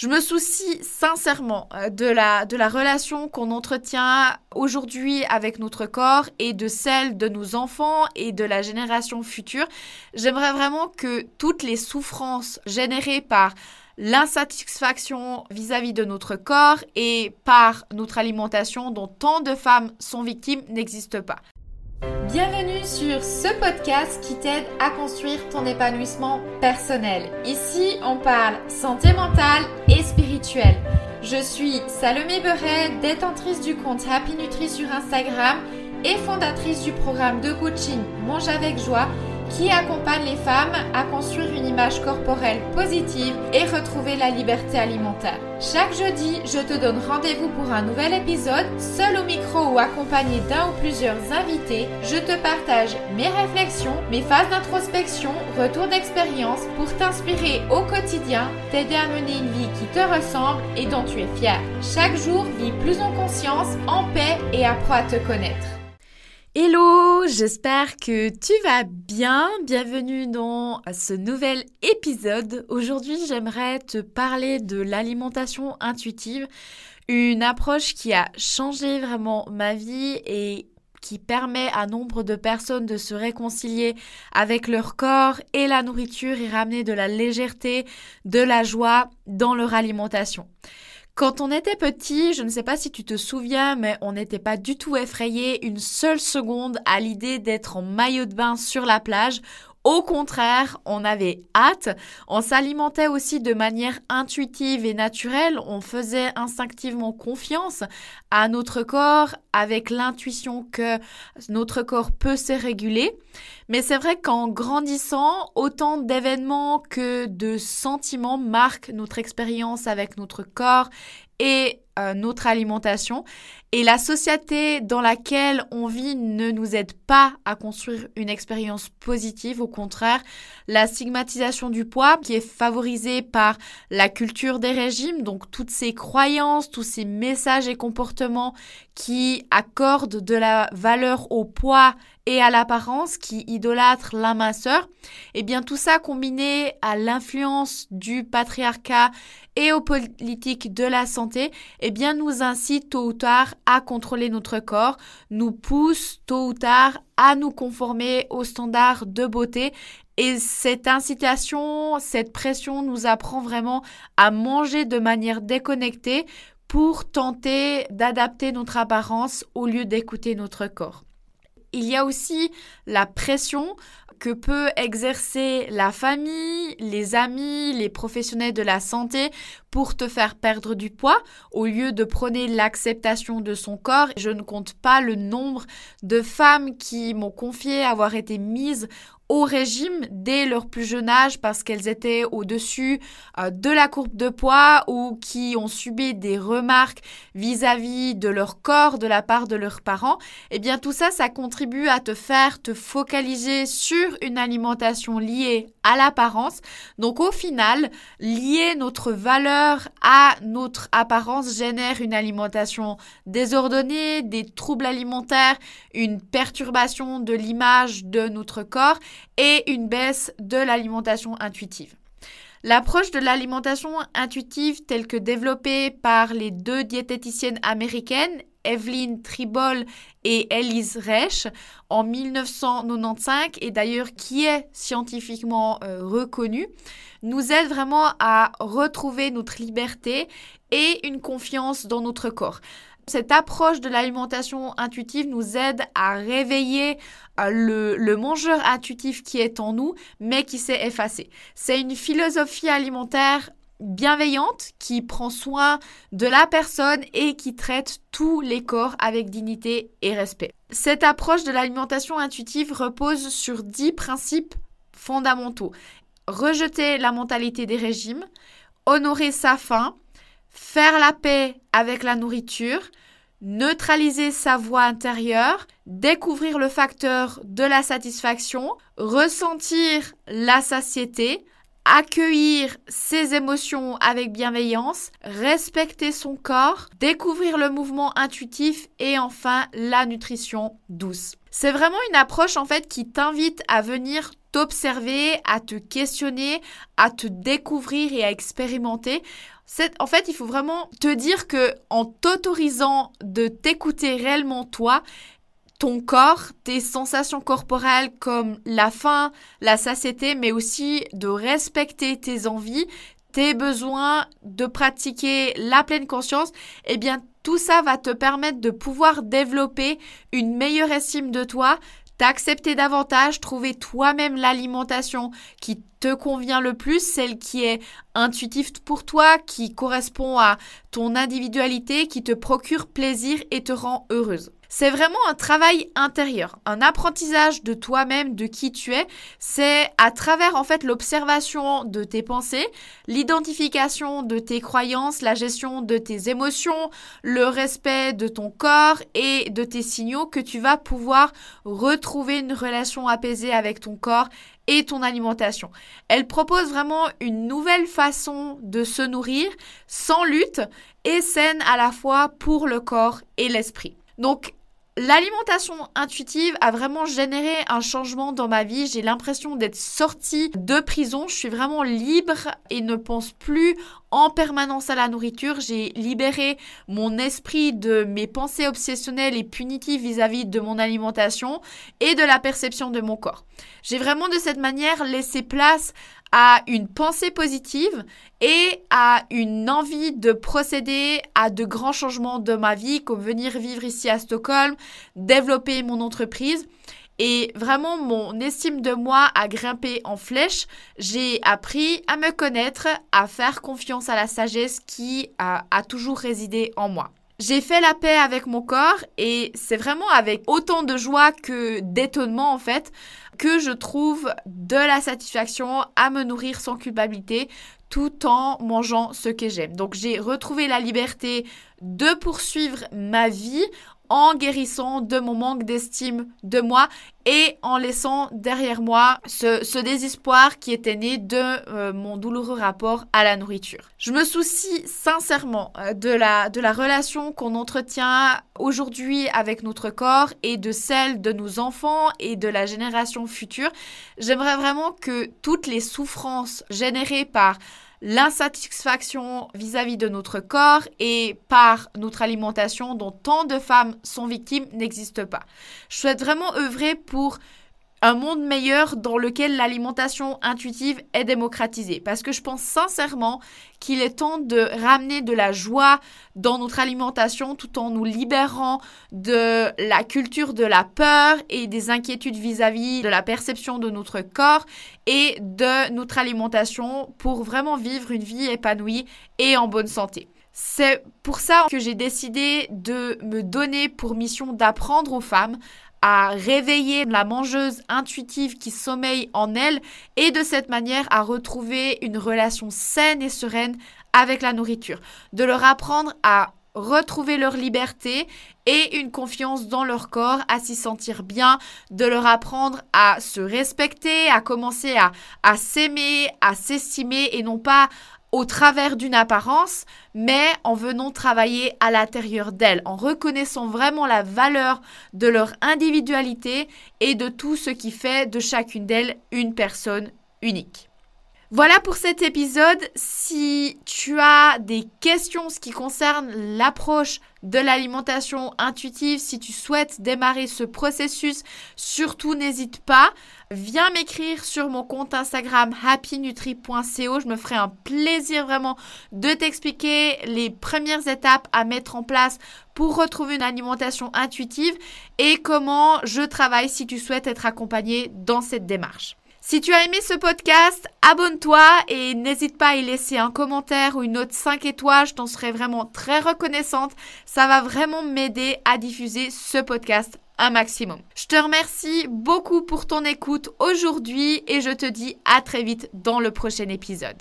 Je me soucie sincèrement euh, de la, de la relation qu'on entretient aujourd'hui avec notre corps et de celle de nos enfants et de la génération future. J'aimerais vraiment que toutes les souffrances générées par l'insatisfaction vis-à-vis de notre corps et par notre alimentation dont tant de femmes sont victimes n'existent pas. Bienvenue sur ce podcast qui t'aide à construire ton épanouissement personnel. Ici, on parle santé mentale et spirituelle. Je suis Salomé Beret, détentrice du compte Happy Nutri sur Instagram et fondatrice du programme de coaching Mange avec joie qui accompagne les femmes à construire une image corporelle positive et retrouver la liberté alimentaire. Chaque jeudi, je te donne rendez-vous pour un nouvel épisode, seul au micro ou accompagné d'un ou plusieurs invités. Je te partage mes réflexions, mes phases d'introspection, retours d'expérience pour t'inspirer au quotidien, t'aider à mener une vie qui te ressemble et dont tu es fier. Chaque jour, vis plus en conscience, en paix et apprends à te connaître. Hello, j'espère que tu vas bien. Bienvenue dans ce nouvel épisode. Aujourd'hui, j'aimerais te parler de l'alimentation intuitive, une approche qui a changé vraiment ma vie et qui permet à nombre de personnes de se réconcilier avec leur corps et la nourriture et ramener de la légèreté, de la joie dans leur alimentation. Quand on était petit, je ne sais pas si tu te souviens, mais on n'était pas du tout effrayé une seule seconde à l'idée d'être en maillot de bain sur la plage au contraire, on avait hâte, on s'alimentait aussi de manière intuitive et naturelle, on faisait instinctivement confiance à notre corps avec l'intuition que notre corps peut se réguler. Mais c'est vrai qu'en grandissant, autant d'événements que de sentiments marquent notre expérience avec notre corps et euh, notre alimentation. Et la société dans laquelle on vit ne nous aide pas à construire une expérience positive. Au contraire, la stigmatisation du poids qui est favorisée par la culture des régimes, donc toutes ces croyances, tous ces messages et comportements qui accordent de la valeur au poids et à l'apparence, qui idolâtrent la minceur, et eh bien tout ça combiné à l'influence du patriarcat et aux politiques de la santé, eh bien nous incite tôt ou tard à contrôler notre corps, nous pousse tôt ou tard à nous conformer aux standards de beauté. Et cette incitation, cette pression nous apprend vraiment à manger de manière déconnectée pour tenter d'adapter notre apparence au lieu d'écouter notre corps. Il y a aussi la pression que peut exercer la famille, les amis, les professionnels de la santé pour te faire perdre du poids au lieu de prôner l'acceptation de son corps. Je ne compte pas le nombre de femmes qui m'ont confié avoir été mises au régime dès leur plus jeune âge parce qu'elles étaient au-dessus euh, de la courbe de poids ou qui ont subi des remarques vis-à-vis de leur corps de la part de leurs parents, eh bien tout ça, ça contribue à te faire te focaliser sur une alimentation liée à l'apparence. Donc au final, lier notre valeur à notre apparence génère une alimentation désordonnée, des troubles alimentaires, une perturbation de l'image de notre corps et une baisse de l'alimentation intuitive. L'approche de l'alimentation intuitive telle que développée par les deux diététiciennes américaines, Evelyn Tribol et Elise Reich, en 1995, et d'ailleurs qui est scientifiquement euh, reconnue, nous aide vraiment à retrouver notre liberté et une confiance dans notre corps. Cette approche de l'alimentation intuitive nous aide à réveiller euh, le, le, mangeur intuitif qui est en nous, mais qui s'est effacé. C'est une philosophie alimentaire bienveillante qui prend soin de la personne et qui traite tous les corps avec dignité et respect. Cette approche de l'alimentation intuitive repose sur dix principes fondamentaux. Rejeter la mentalité des régimes, honorer sa faim, faire la paix avec la nourriture, neutraliser sa voix intérieure, découvrir le facteur de la satisfaction, ressentir la satiété, accueillir ses émotions avec bienveillance, respecter son corps, découvrir le mouvement intuitif et enfin la nutrition douce. C'est vraiment une approche en fait qui t'invite à venir t'observer, à te questionner, à te découvrir et à expérimenter. En fait, il faut vraiment te dire que en t'autorisant de t'écouter réellement toi, ton corps, tes sensations corporelles comme la faim, la satiété, mais aussi de respecter tes envies, tes besoins, de pratiquer la pleine conscience, eh bien tout ça va te permettre de pouvoir développer une meilleure estime de toi, t'accepter davantage, trouver toi-même l'alimentation qui te convient le plus, celle qui est intuitive pour toi, qui correspond à ton individualité, qui te procure plaisir et te rend heureuse. C'est vraiment un travail intérieur, un apprentissage de toi-même, de qui tu es. C'est à travers en fait l'observation de tes pensées, l'identification de tes croyances, la gestion de tes émotions, le respect de ton corps et de tes signaux que tu vas pouvoir retrouver une relation apaisée avec ton corps et ton alimentation. Elle propose vraiment une nouvelle façon de se nourrir sans lutte et saine à la fois pour le corps et l'esprit. Donc L'alimentation intuitive a vraiment généré un changement dans ma vie. J'ai l'impression d'être sortie de prison. Je suis vraiment libre et ne pense plus en permanence à la nourriture. J'ai libéré mon esprit de mes pensées obsessionnelles et punitives vis-à-vis de mon alimentation et de la perception de mon corps. J'ai vraiment de cette manière laissé place à une pensée positive et à une envie de procéder à de grands changements de ma vie, comme venir vivre ici à Stockholm, développer mon entreprise. Et vraiment, mon estime de moi a grimpé en flèche. J'ai appris à me connaître, à faire confiance à la sagesse qui a, a toujours résidé en moi. J'ai fait la paix avec mon corps et c'est vraiment avec autant de joie que d'étonnement en fait que je trouve de la satisfaction à me nourrir sans culpabilité tout en mangeant ce que j'aime. Donc j'ai retrouvé la liberté de poursuivre ma vie en guérissant de mon manque d'estime de moi et en laissant derrière moi ce, désespoir qui était né de euh, mon douloureux rapport à la nourriture. Je me soucie sincèrement euh, de, la, de la relation qu'on entretient aujourd'hui avec notre corps et de celle de nos enfants et de la génération future. J'aimerais vraiment que toutes les souffrances générées par l'insatisfaction vis-à-vis de notre corps et par notre alimentation dont tant de femmes sont victimes n'existe pas. Je souhaite vraiment œuvrer pour un monde meilleur dans lequel l'alimentation intuitive est démocratisée. Parce que je pense sincèrement qu'il est temps de ramener de la joie dans notre alimentation tout en nous libérant de la culture de la peur et des inquiétudes vis-à-vis de la perception de notre corps et de notre alimentation pour vraiment vivre une vie épanouie et en bonne santé. C'est pour ça que j'ai décidé de me donner pour mission d'apprendre aux femmes à réveiller la mangeuse intuitive qui sommeille en elle et de cette manière à retrouver une relation saine et sereine avec la nourriture. De leur apprendre à retrouver leur liberté et une confiance dans leur corps, à s'y sentir bien, de leur apprendre à se respecter, à commencer à, à s'aimer, à s'estimer et non pas au travers d'une apparence, mais en venant travailler à l'intérieur d'elles, en reconnaissant vraiment la valeur de leur individualité et de tout ce qui fait de chacune d'elles une personne unique. Voilà pour cet épisode. Si tu as des questions ce qui concerne l'approche de l'alimentation intuitive, si tu souhaites démarrer ce processus, surtout n'hésite pas. Viens m'écrire sur mon compte Instagram happynutri.co. Je me ferai un plaisir vraiment de t'expliquer les premières étapes à mettre en place pour retrouver une alimentation intuitive et comment je travaille si tu souhaites être accompagné dans cette démarche. Si tu as aimé ce podcast, abonne-toi et n'hésite pas à y laisser un commentaire ou une note 5 étoiles. Je t'en serais vraiment très reconnaissante. Ça va vraiment m'aider à diffuser ce podcast un maximum. Je te remercie beaucoup pour ton écoute aujourd'hui et je te dis à très vite dans le prochain épisode.